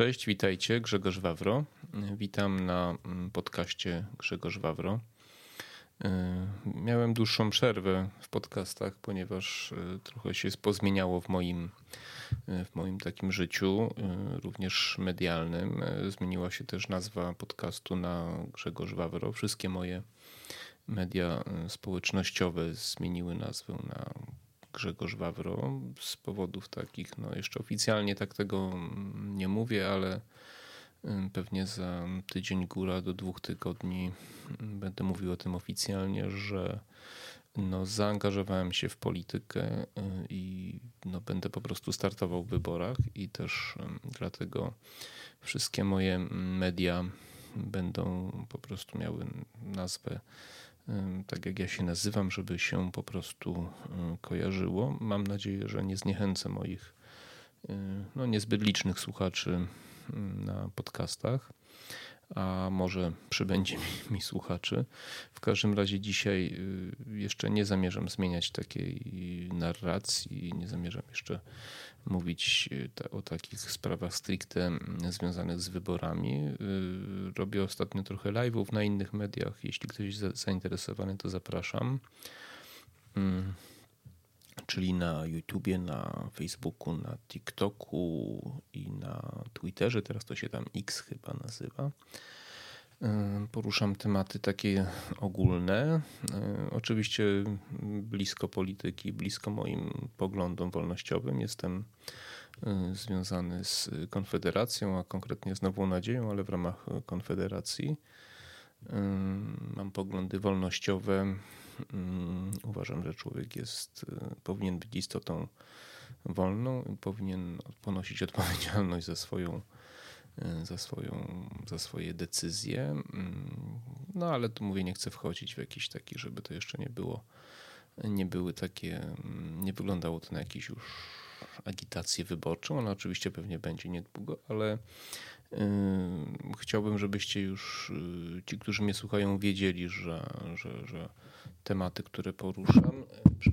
Cześć, witajcie, Grzegorz Wawro. Witam na mm, podcaście Grzegorz Wawro. E, miałem dłuższą przerwę w podcastach, ponieważ e, trochę się pozmieniało w moim, e, w moim takim życiu, również medialnym. Zmieniła się też nazwa podcastu na Grzegorz Wawro. Wszystkie moje media społecznościowe zmieniły nazwę na Grzegorz Wawro. Z powodów takich, no jeszcze oficjalnie tak tego nie mówię, ale pewnie za tydzień góra do dwóch tygodni będę mówił o tym oficjalnie, że no, zaangażowałem się w politykę y, i no, będę po prostu startował w wyborach i też dlatego wszystkie moje media będą po prostu miały nazwę tak jak ja się nazywam, żeby się po prostu kojarzyło. Mam nadzieję, że nie zniechęcę moich no, niezbyt licznych słuchaczy na podcastach a może przybędzie mi, mi, słuchaczy. W każdym razie dzisiaj y, jeszcze nie zamierzam zmieniać takiej narracji, nie zamierzam jeszcze mówić y, o takich sprawach stricte mm, związanych z wyborami. Y, robię ostatnio trochę live'ów na innych mediach. Jeśli ktoś zainteresowany, to zapraszam. Czyli na YouTubie, na Facebooku, na TikToku i na Twitterze. Teraz to się tam X chyba nazywa. Poruszam tematy takie ogólne. Oczywiście blisko polityki, blisko moim poglądom wolnościowym. Jestem związany z Konfederacją, a konkretnie z Nową Nadzieją, ale w ramach Konfederacji. Mam poglądy wolnościowe, uważam, że człowiek jest, y, powinien być istotą wolną powinien ponosić odpowiedzialność za swoją, y, za, swoją, za swoje decyzje. Mm, no ale tu mówię, nie chcę wchodzić w jakiś taki, żeby to jeszcze nie było, nie były takie, mm, nie wyglądało to na jakieś już agitację wyborczą. Ona oczywiście pewnie będzie niedługo, ale chciałbym, żebyście już y, ci, którzy mnie słuchają, wiedzieli, że, że, że tematy, które poruszam,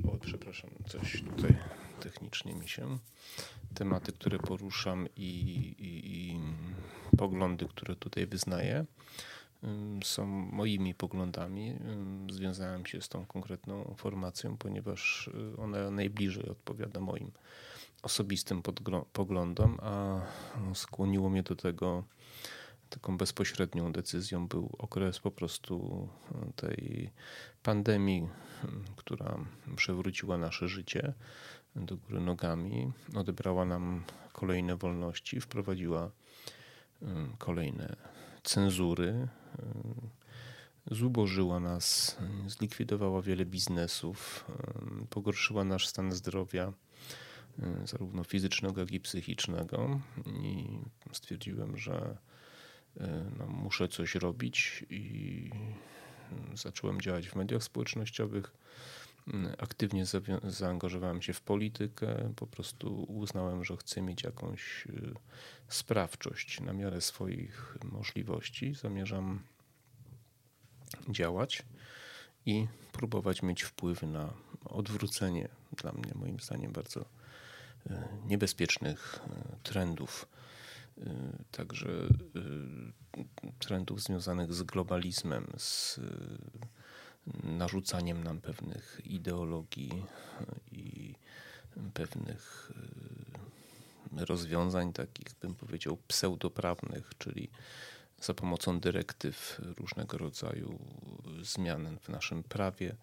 o, przepraszam, coś tutaj technicznie mi się, tematy, które poruszam i, i, i poglądy, które tutaj wyznaję, są moimi poglądami. Związałem się z tą konkretną formacją, ponieważ y, ona najbliżej odpowiada moim osobistym poglądom, a skłoniło mnie do tego taką bezpośrednią decyzją był okres po prostu tej pandemii, która przewróciła nasze życie do góry nogami, odebrała nam kolejne wolności, wprowadziła kolejne cenzury, zubożyła nas, zlikwidowała wiele biznesów, pogorszyła nasz stan zdrowia zarówno fizycznego, jak i psychicznego. I stwierdziłem, że y, no, muszę coś robić i y, zacząłem działać w mediach społecznościowych. Aktywnie zaangażowałem się w politykę. Po prostu uznałem, że chcę mieć jakąś sprawczość na miarę swoich możliwości. Zamierzam działać i próbować mieć wpływ na odwrócenie dla mnie, moim zdaniem, bardzo niebezpiecznych e, trendów, e, także e, trendów związanych z globalizmem, z narzucaniem nam pewnych ideologii i pewnych rozwiązań, takich bym powiedział pseudoprawnych, czyli za pomocą dyrektyw różnego rodzaju zmian w naszym prawie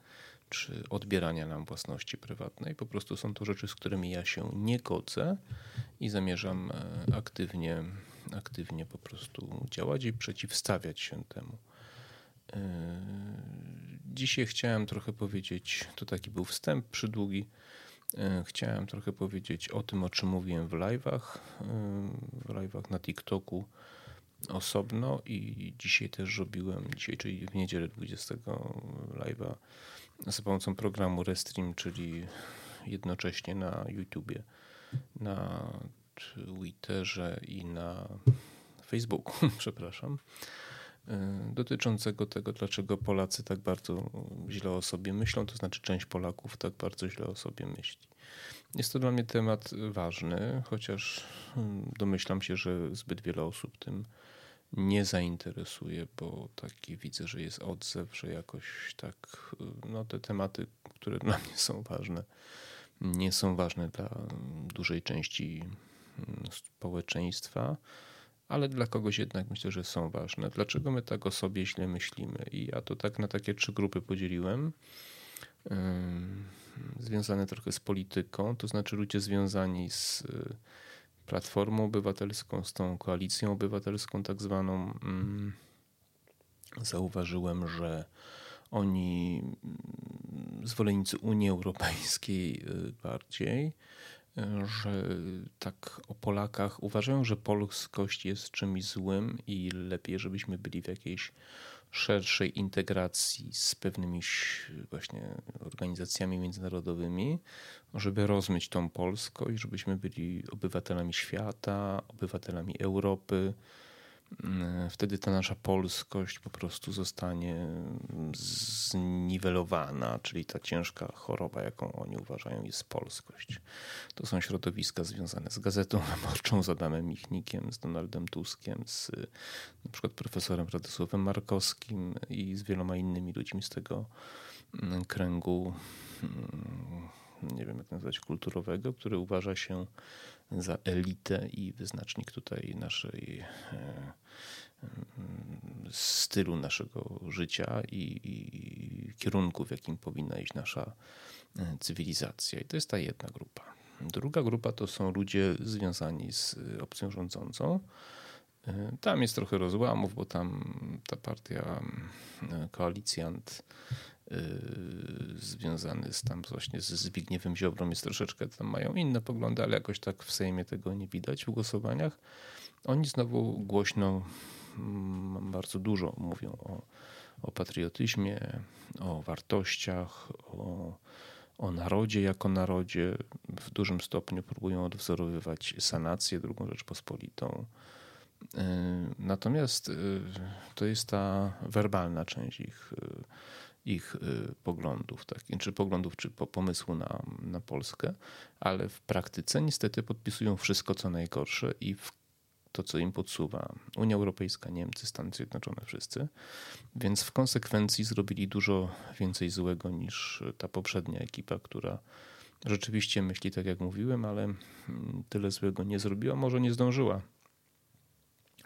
czy odbierania nam własności prywatnej. Po prostu są to rzeczy, z którymi ja się nie godzę i zamierzam e, aktywnie, aktywnie po prostu działać i przeciwstawiać się temu. E, dzisiaj chciałem trochę powiedzieć, to taki był wstęp przydługi. E, chciałem trochę powiedzieć o tym, o czym mówiłem w live'ach, w live'ach na TikToku osobno i dzisiaj też robiłem, dzisiaj, czyli w niedzielę 20 live'a za pomocą programu Restream, czyli jednocześnie na YouTubie, na Twitterze i na Facebooku, przepraszam, e, dotyczącego tego, dlaczego Polacy tak bardzo źle o sobie myślą, to znaczy część Polaków tak bardzo źle o sobie myśli. Jest to dla mnie temat ważny, chociaż hmm, domyślam się, że zbyt wiele osób tym nie zainteresuje, bo taki widzę, że jest odzew, że jakoś tak no, te tematy, które dla mnie są ważne, nie są ważne dla dużej części hmm, społeczeństwa, ale dla kogoś jednak myślę, że są ważne. Dlaczego my tak o sobie źle myślimy? I ja to tak na takie trzy grupy podzieliłem związane trochę z polityką, to znaczy ludzie związani z y, Platformą Obywatelską, z tą koalicją obywatelską, tak zwaną. Mm, zauważyłem, że oni, mm, zwolennicy Unii Europejskiej y, bardziej, y, że tak o Polakach uważają, że polskość jest czymś złym i lepiej, żebyśmy byli w jakiejś szerszej integracji z pewnymi właśnie organizacjami międzynarodowymi, żeby rozmyć tą polskość, żebyśmy byli obywatelami świata, obywatelami Europy, wtedy ta nasza polskość po prostu zostanie zniwelowana, czyli ta ciężka choroba, jaką oni uważają, jest polskość. To są środowiska związane z Gazetą Wyborczą, z Adamem Michnikiem, z Donaldem Tuskiem, z na przykład profesorem Radosławem Markowskim i z wieloma innymi ludźmi z tego mm, kręgu, mm, nie wiem jak nazwać, kulturowego, który uważa się za elitę i wyznacznik tutaj naszej e, stylu naszego życia i, i kierunku, w jakim powinna iść nasza e, cywilizacja. I to jest ta jedna grupa. Druga grupa to są ludzie związani z opcją rządzącą. E, tam jest trochę rozłamów, bo tam ta partia koalicjant związany z tam właśnie z Zbigniewem Ziobrą jest troszeczkę, tam mają inne poglądy, ale jakoś tak w Sejmie tego nie widać w głosowaniach. Oni znowu głośno Mm, bardzo dużo mówią o, o patriotyzmie, o wartościach, o, o narodzie jako narodzie. W dużym stopniu próbują odwzorowywać sanację, drugą Rzeczpospolitą. Y, natomiast y, to jest ta werbalna część ich, y, ich poglądów, tak? czy poglądów, czy pomysłu na, na Polskę, ale w praktyce niestety podpisują wszystko, co najgorsze i to, co im podsuwa Unia Europejska, Niemcy, Stany Zjednoczone, wszyscy. Więc w konsekwencji zrobili dużo więcej złego niż ta poprzednia ekipa, która rzeczywiście myśli tak, jak mówiłem, ale mm, tyle złego nie zrobiła, może nie zdążyła.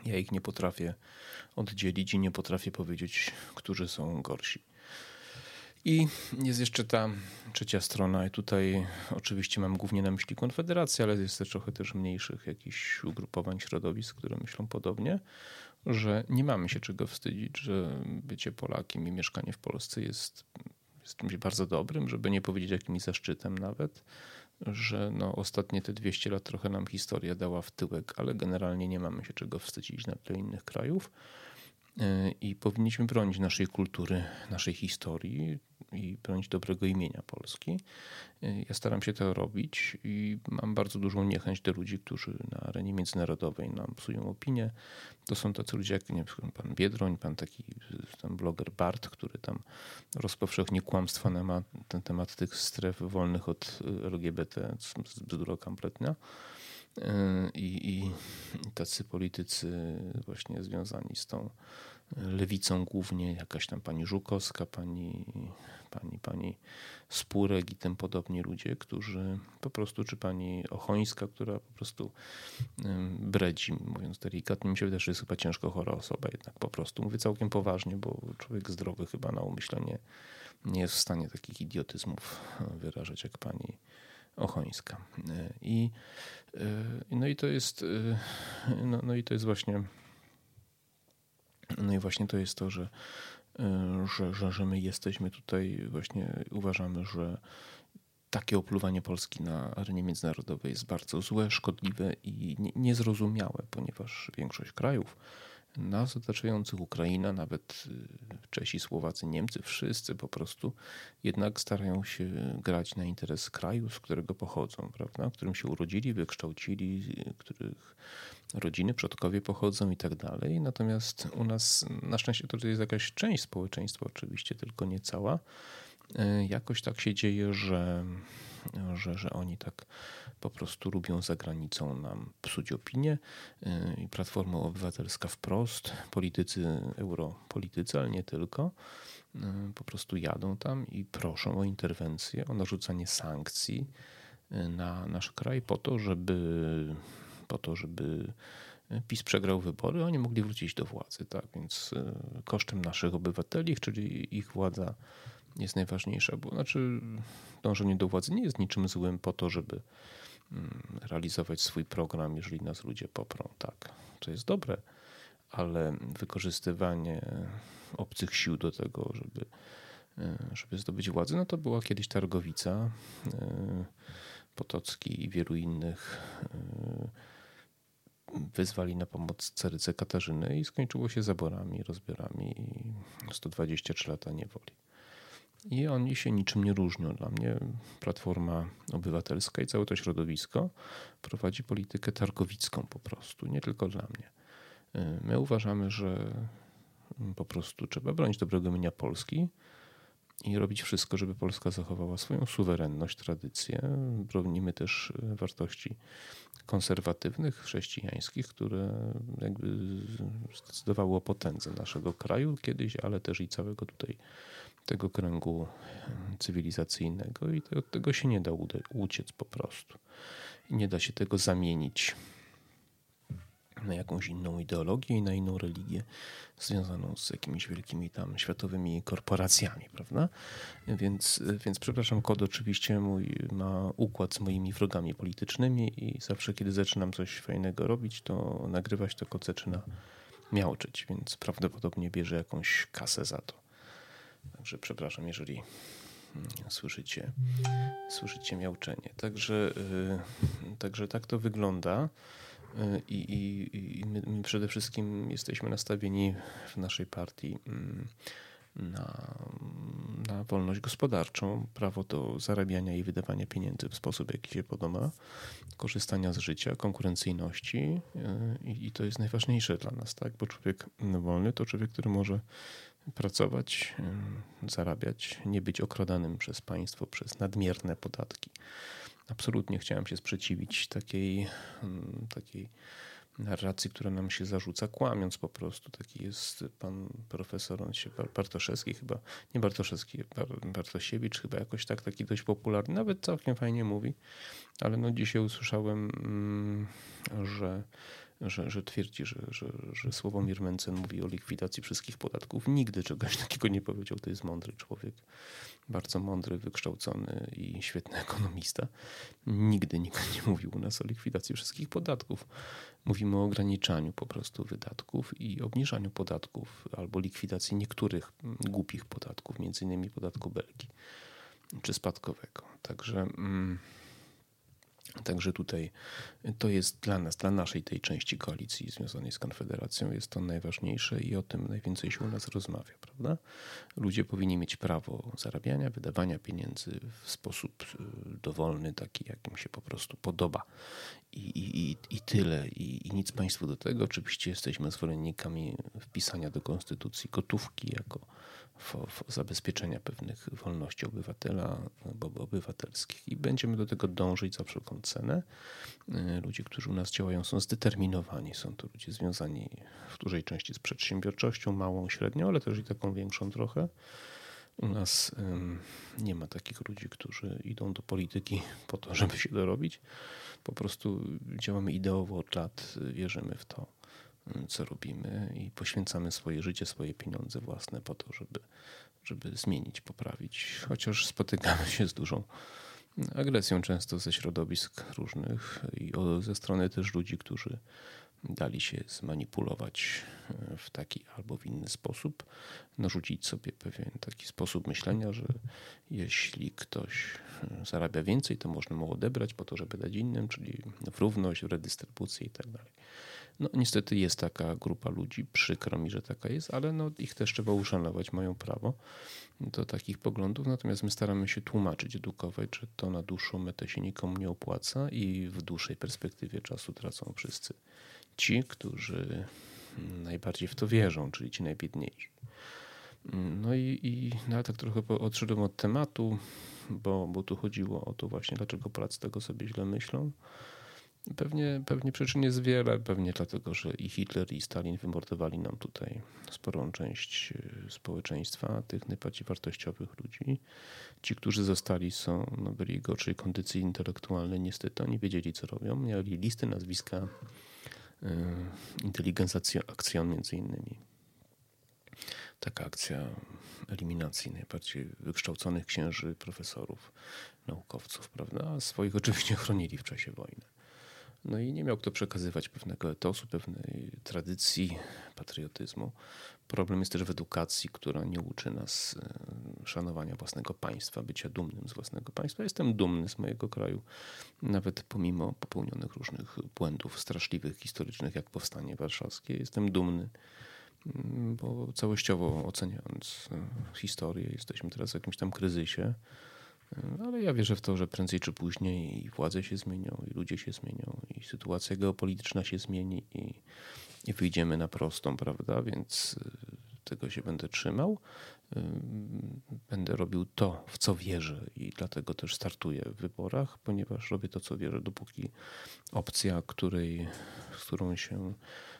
Ja ich nie potrafię oddzielić i nie potrafię powiedzieć, którzy są gorsi. I jest jeszcze ta trzecia strona, i tutaj oczywiście mam głównie na myśli Konfederację, ale jest też trochę też mniejszych jakichś ugrupowań, środowisk, które myślą podobnie, że nie mamy się czego wstydzić, że bycie Polakiem i mieszkanie w Polsce jest, jest czymś bardzo dobrym, żeby nie powiedzieć jakimś zaszczytem nawet, że no, ostatnie te 200 lat trochę nam historia dała w tyłek, ale generalnie nie mamy się czego wstydzić na tle innych krajów i powinniśmy bronić naszej kultury, naszej historii i bronić dobrego imienia Polski. Ja staram się to robić i mam bardzo dużą niechęć do ludzi, którzy na arenie międzynarodowej nam psują opinię. To są tacy ludzie jak nie pan Biedroń, pan taki tam bloger Bart, który tam rozpowszechni kłamstwa na temat tych stref wolnych od LGBT, bzdura kompletna. I, i tacy politycy właśnie związani z tą lewicą głównie, jakaś tam pani Żukowska, pani, pani, pani Spurek i tym podobni ludzie, którzy po prostu, czy pani Ochońska, która po prostu bredzi, mówiąc delikatnie, mi się wydaje, że jest chyba ciężko chora osoba jednak po prostu. Mówię całkiem poważnie, bo człowiek zdrowy chyba na umyśle nie, nie jest w stanie takich idiotyzmów wyrażać jak pani Ochońska. I, no i to jest, no, no i to jest właśnie no i właśnie to jest to, że, że, że, że my jesteśmy tutaj, właśnie uważamy, że takie opluwanie Polski na arenie międzynarodowej jest bardzo złe, szkodliwe i niezrozumiałe, ponieważ większość krajów nas otaczających Ukraina, nawet y, Czesi, Słowacy, Niemcy, wszyscy po prostu jednak starają się grać na interes kraju, z którego pochodzą, prawda? w którym się urodzili, wykształcili, których rodziny, przodkowie pochodzą i tak dalej. Natomiast u nas na szczęście to jest jakaś część społeczeństwa, oczywiście, tylko nie cała. Y, jakoś tak się dzieje, że że, że oni tak po prostu lubią za granicą nam psuć opinię. I Platforma Obywatelska wprost, politycy, europolitycy, ale nie tylko, po prostu jadą tam i proszą o interwencję, o narzucanie sankcji na nasz kraj po to, żeby, po to, żeby PiS przegrał wybory, oni mogli wrócić do władzy. Tak? Więc kosztem naszych obywateli, czyli ich władza jest najważniejsza, bo znaczy dążenie do władzy nie jest niczym złym po to, żeby mm, realizować swój program, jeżeli nas ludzie poprą. Tak, to jest dobre, ale wykorzystywanie obcych sił do tego, żeby, e, żeby zdobyć władzę, no to była kiedyś Targowica, e, Potocki i wielu innych e, wyzwali na pomoc Ceryce Katarzyny i skończyło się zaborami, rozbiorami i 123 lata niewoli. I oni się niczym nie różnią. Dla mnie Platforma Obywatelska i całe to środowisko prowadzi politykę targowicką po prostu, nie tylko dla mnie. My uważamy, że po prostu trzeba bronić dobrego imienia Polski i robić wszystko, żeby Polska zachowała swoją suwerenność, tradycję. Bronimy też wartości konserwatywnych, chrześcijańskich, które jakby zdecydowały o potędze naszego kraju kiedyś, ale też i całego tutaj tego kręgu cywilizacyjnego i od tego się nie da uciec po prostu. I nie da się tego zamienić na jakąś inną ideologię i na inną religię związaną z jakimiś wielkimi tam światowymi korporacjami, prawda? Więc, więc przepraszam, kod oczywiście mój ma układ z moimi wrogami politycznymi i zawsze, kiedy zaczynam coś fajnego robić, to nagrywać, to kod zaczyna miałczeć, więc prawdopodobnie bierze jakąś kasę za to. Także przepraszam, jeżeli mm, słyszycie, słyszycie miałczenie. Także, y, także tak to wygląda. Y, I, i, i my, my, przede wszystkim jesteśmy nastawieni w naszej partii mm, na, na wolność gospodarczą, prawo do zarabiania i wydawania pieniędzy w sposób, jaki się podoba, korzystania z życia, konkurencyjności y, i, i to jest najważniejsze dla nas, tak? bo człowiek wolny to człowiek, który może pracować, zarabiać, nie być okradanym przez państwo przez nadmierne podatki. Absolutnie chciałem się sprzeciwić takiej, takiej narracji, która nam się zarzuca, kłamiąc po prostu. Taki jest pan profesor, on się Bartoszewski chyba, nie Bartoszewski, Bartosiewicz chyba jakoś tak, taki dość popularny, nawet całkiem fajnie mówi, ale no dzisiaj usłyszałem, że że, że twierdzi, że, że, że Sławomir Mencen mówi o likwidacji wszystkich podatków. Nigdy czegoś takiego nie powiedział. To jest mądry człowiek, bardzo mądry, wykształcony i świetny ekonomista. Nigdy nikt nie mówił u nas o likwidacji wszystkich podatków. Mówimy o ograniczaniu po prostu wydatków i obniżaniu podatków albo likwidacji niektórych głupich podatków, między innymi podatku Belgii czy spadkowego. Także. Mm, Także tutaj to jest dla nas, dla naszej tej części koalicji związanej z Konfederacją, jest to najważniejsze i o tym najwięcej się u nas rozmawia, prawda? Ludzie powinni mieć prawo zarabiania, wydawania pieniędzy w sposób y, dowolny, taki jak im się po prostu podoba. I, i, i tyle. I, I nic Państwu do tego. Oczywiście jesteśmy zwolennikami wpisania do Konstytucji gotówki jako zabezpieczenia pewnych wolności obywatela, obywatelskich i będziemy do tego dążyć za wszelką cenę. Y, ludzie, którzy u nas działają, są zdeterminowani. Są to ludzie związani w dużej części z przedsiębiorczością, małą, średnią, ale też i taką większą trochę. U nas nie ma takich ludzi, którzy idą do polityki po to, żeby się dorobić. Po prostu działamy ideowo od lat, wierzymy w to co robimy i poświęcamy swoje życie, swoje pieniądze własne po to, żeby, żeby zmienić, poprawić. Chociaż spotykamy się z dużą agresją często ze środowisk różnych i ze strony też ludzi, którzy dali się zmanipulować w taki albo w inny sposób, narzucić sobie pewien taki sposób myślenia, że jeśli ktoś zarabia więcej, to można mu odebrać po to, żeby dać innym, czyli w równość, w redystrybucję i tak dalej. No niestety jest taka grupa ludzi, przykro mi, że taka jest, ale no, ich też trzeba uszanować, mają prawo do takich poglądów, natomiast my staramy się tłumaczyć, edukować, że to na dłuższą metę się nikomu nie opłaca i w dłuższej perspektywie czasu tracą wszyscy ci, którzy najbardziej w to wierzą, czyli ci najbiedniejsi. No i, i no, tak trochę odszedłem od tematu, bo, bo tu chodziło o to właśnie, dlaczego Polacy tego sobie źle myślą. Pewnie, pewnie przyczyn jest wiele, pewnie dlatego, że i Hitler, i Stalin wymordowali nam tutaj sporą część e, społeczeństwa, tych najbardziej wartościowych ludzi. Ci, którzy zostali, są, no, byli gorszej kondycji intelektualnej, niestety. Oni wiedzieli, co robią. Mieli listy, nazwiska, yy, inteligencja akcjon między innymi. Taka akcja eliminacji najbardziej wykształconych księży, profesorów, naukowców, prawda? A swoich oczywiście chronili w czasie wojny. No i nie miał kto przekazywać pewnego etosu, pewnej tradycji, patriotyzmu. Problem jest też w edukacji, która nie uczy nas e, szanowania własnego państwa, bycia dumnym z własnego państwa. Jestem dumny z mojego kraju, nawet pomimo popełnionych różnych błędów straszliwych, historycznych, jak powstanie warszawskie. Jestem dumny, mm, bo całościowo oceniając e, historię, jesteśmy teraz w jakimś tam kryzysie ale ja wierzę w to, że prędzej czy później i władze się zmienią, i ludzie się zmienią, i sytuacja geopolityczna się zmieni, i, i wyjdziemy na prostą, prawda? Więc y, tego się będę trzymał. Y, będę robił to, w co wierzę, i dlatego też startuję w wyborach, ponieważ robię to, co wierzę, dopóki opcja, której, z którą się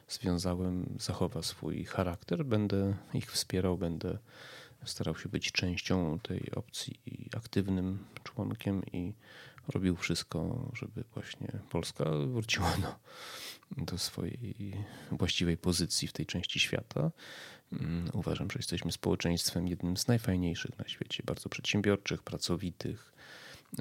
związałem, zachowa swój charakter, będę ich wspierał, będę starał się być częścią tej opcji i aktywnym członkiem i robił wszystko, żeby właśnie Polska wróciła do, do swojej właściwej pozycji w tej części świata. Mm, uważam, że jesteśmy społeczeństwem jednym z najfajniejszych na świecie, bardzo przedsiębiorczych, pracowitych,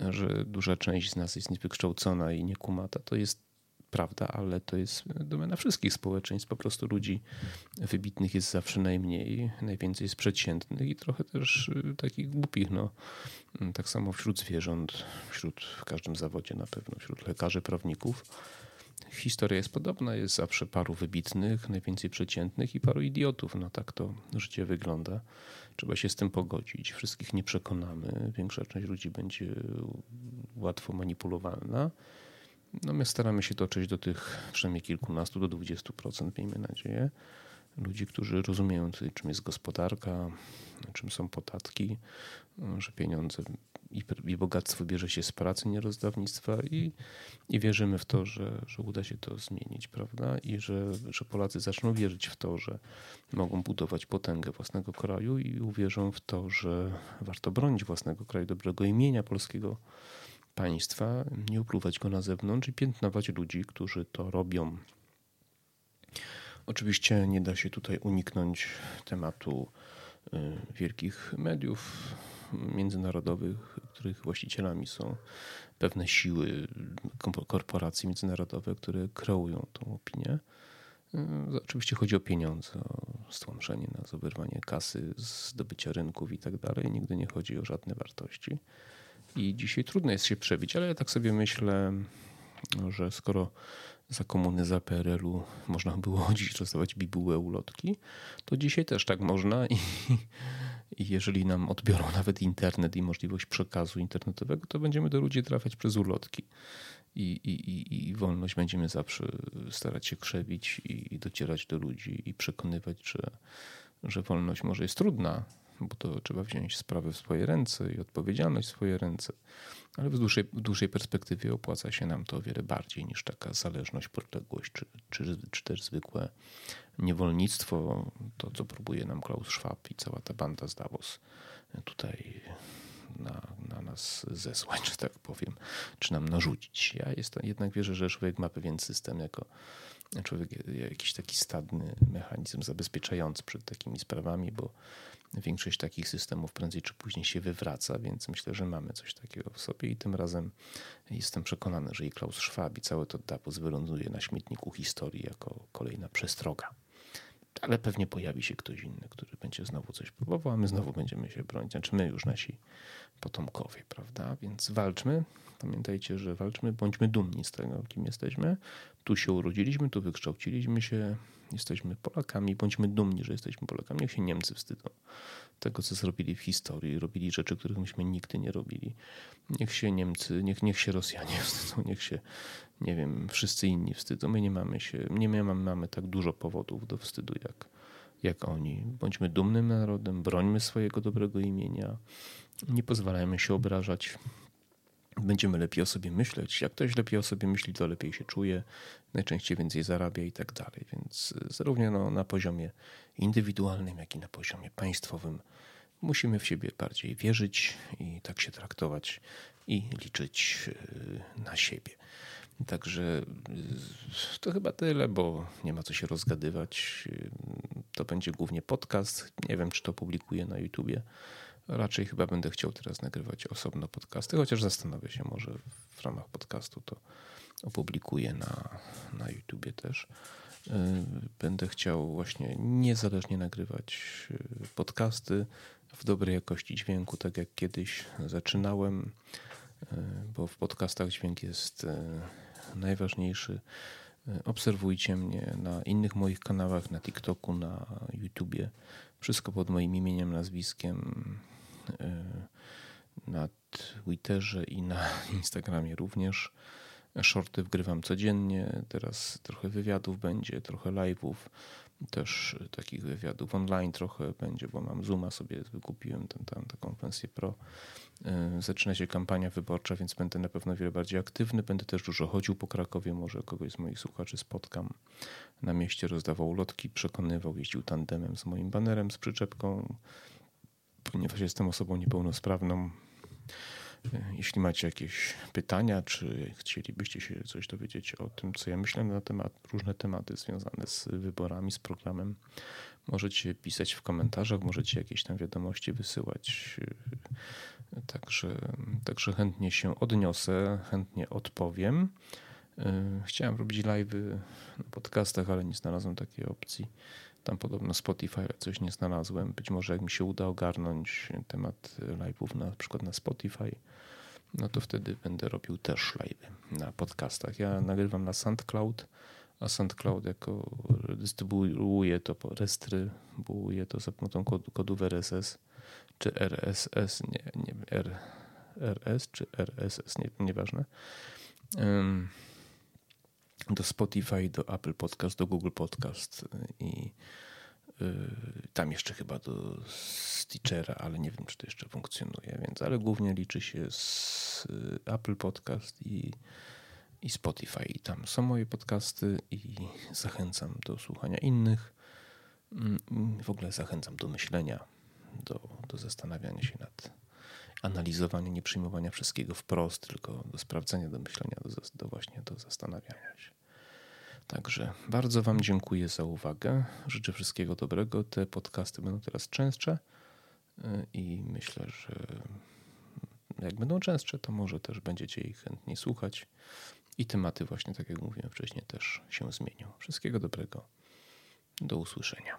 że duża część z nas jest niewykształcona i niekumata. To jest prawda, ale to jest domena wszystkich społeczeństw. Po prostu ludzi wybitnych jest zawsze najmniej, najwięcej jest przeciętnych i trochę też y, takich głupich. No. Mm, tak samo wśród zwierząt, wśród w każdym zawodzie na pewno, wśród lekarzy, prawników. Historia jest podobna, jest zawsze paru wybitnych, najwięcej przeciętnych i paru idiotów. No tak to życie wygląda. Trzeba się z tym pogodzić. Wszystkich nie przekonamy. Większa część ludzi będzie łatwo manipulowalna. No my staramy się dotrzeć do tych przynajmniej kilkunastu do 20%, miejmy nadzieję, ludzi, którzy rozumieją, czym jest gospodarka, czym są podatki, że pieniądze i, i bogactwo bierze się z pracy, nierozdawnictwa i, i wierzymy w to, że, że uda się to zmienić, prawda? I że, że Polacy zaczną wierzyć w to, że mogą budować potęgę własnego kraju i uwierzą w to, że warto bronić własnego kraju, dobrego imienia polskiego państwa, nie upluwać go na zewnątrz i piętnować ludzi, którzy to robią. Oczywiście nie da się tutaj uniknąć tematu y, wielkich mediów międzynarodowych, których właścicielami są pewne siły, korporacje międzynarodowe, które kreują tą opinię. Y, oczywiście chodzi o pieniądze, o stłamszenie nas, o wyrwanie kasy, zdobycia rynków i tak dalej. Nigdy nie chodzi o żadne wartości. I dzisiaj trudno jest się przebić, ale ja tak sobie myślę, że skoro za komuny, za PRL-u można było chodzić, rozdawać bibułę ulotki, to dzisiaj też tak można i, i jeżeli nam odbiorą nawet internet i możliwość przekazu internetowego, to będziemy do ludzi trafiać przez ulotki. I, i, i, wolność będziemy zawsze starać się krzewić i docierać do ludzi i przekonywać, że, że wolność może jest trudna, bo to trzeba wziąć sprawę w swoje ręce i odpowiedzialność w swoje ręce. Ale w dłuższej, w dłuższej perspektywie opłaca się nam to o wiele bardziej niż taka zależność, podległość, czy, czy, czy też zwykłe niewolnictwo, to co próbuje nam Klaus Schwab i cała ta banda z Davos tutaj na, na nas zesłać, że tak powiem, czy nam narzucić. Ja jest, jednak wierzę, że człowiek ma pewien system jako człowiek, jakiś taki stadny mechanizm zabezpieczający przed takimi sprawami, bo Większość takich systemów prędzej czy później się wywraca, więc myślę, że mamy coś takiego w sobie i tym razem jestem przekonany, że i Klaus Schwab i całe to Davos wyląduje na śmietniku historii jako kolejna przestroga. Ale pewnie pojawi się ktoś inny, który będzie znowu coś próbował, a my znowu będziemy się bronić. Znaczy my już nasi potomkowie, prawda? Więc walczmy. Pamiętajcie, że walczmy, bądźmy dumni z tego, kim jesteśmy. Tu się urodziliśmy, tu wykształciliśmy się, jesteśmy Polakami, bądźmy dumni, że jesteśmy Polakami. Niech się Niemcy wstydzą tego, co zrobili w historii. Robili rzeczy, których myśmy nigdy nie robili. Niech się Niemcy, niech, niech się Rosjanie wstydzą, niech się, nie wiem, wszyscy inni wstydzą. My nie mamy się, nie mamy, mamy tak dużo powodów do wstydu, jak, jak oni. Bądźmy dumnym narodem, brońmy swojego dobrego imienia, nie pozwalajmy się obrażać. Będziemy lepiej o sobie myśleć. Jak ktoś lepiej o sobie myśli, to lepiej się czuje, najczęściej więcej zarabia i tak dalej. Więc zarówno no, na poziomie indywidualnym, jak i na poziomie państwowym musimy w siebie bardziej wierzyć i tak się traktować i liczyć y, na siebie. Także y, to chyba tyle, bo nie ma co się rozgadywać. Y, to będzie głównie podcast. Nie wiem, czy to publikuję na YouTubie. Raczej chyba będę chciał teraz nagrywać osobno podcasty, chociaż zastanowię się, może w ramach podcastu to opublikuję na, na YouTubie też. Będę chciał właśnie niezależnie nagrywać podcasty w dobrej jakości dźwięku, tak jak kiedyś zaczynałem, e, bo w podcastach dźwięk jest najważniejszy. Obserwujcie mnie na innych moich kanałach, na TikToku, na YouTubie. Wszystko pod moim imieniem, nazwiskiem. Na Twitterze i na Instagramie również. Shorty wgrywam codziennie. Teraz trochę wywiadów będzie, trochę live'ów też takich wywiadów online trochę będzie, bo mam Zooma sobie wykupiłem, ten, tam, taką pensję pro. E, zaczyna się kampania wyborcza, więc będę na pewno wiele bardziej aktywny. Będę też dużo chodził po Krakowie, może kogoś z moich słuchaczy spotkam. Na mieście rozdawał lotki, przekonywał, jeździł tandemem z moim banerem, z przyczepką. Ponieważ jestem osobą niepełnosprawną, jeśli macie jakieś pytania, czy chcielibyście się coś dowiedzieć o tym, co ja myślę na temat, różne tematy związane z wyborami, z programem, możecie pisać w komentarzach, możecie jakieś tam wiadomości wysyłać. Także, także chętnie się odniosę, chętnie odpowiem. Chciałem robić live na podcastach, ale nie znalazłem takiej opcji. Tam podobno Spotify coś nie znalazłem. Być może jak mi się uda ogarnąć temat live'ów na przykład na Spotify, no to wtedy będę robił też live na podcastach. Ja nagrywam na SoundCloud, a SoundCloud jako dystrybuuje to, restrybuuje to za pomocą kodu, kodów RSS czy RSS, nie, nie R, RS czy RSS, nie, nieważne. Um, do Spotify, do Apple Podcast, do Google Podcast i y, tam jeszcze chyba do Stitchera, ale nie wiem, czy to jeszcze funkcjonuje, więc ale głównie liczy się z y, Apple Podcast i, i Spotify. I tam są moje podcasty i zachęcam do słuchania innych. Mm, w ogóle zachęcam do myślenia, do, do zastanawiania się nad analizowaniem, nie przyjmowania wszystkiego wprost, tylko do sprawdzenia, do myślenia, do, do właśnie do zastanawiania się. Także bardzo Wam dziękuję za uwagę. Życzę wszystkiego dobrego. Te podcasty będą teraz częstsze y, i myślę, że jak będą częstsze, to może też będziecie ich chętniej słuchać i tematy właśnie, tak jak mówiłem wcześniej, też się zmienią. Wszystkiego dobrego. Do usłyszenia.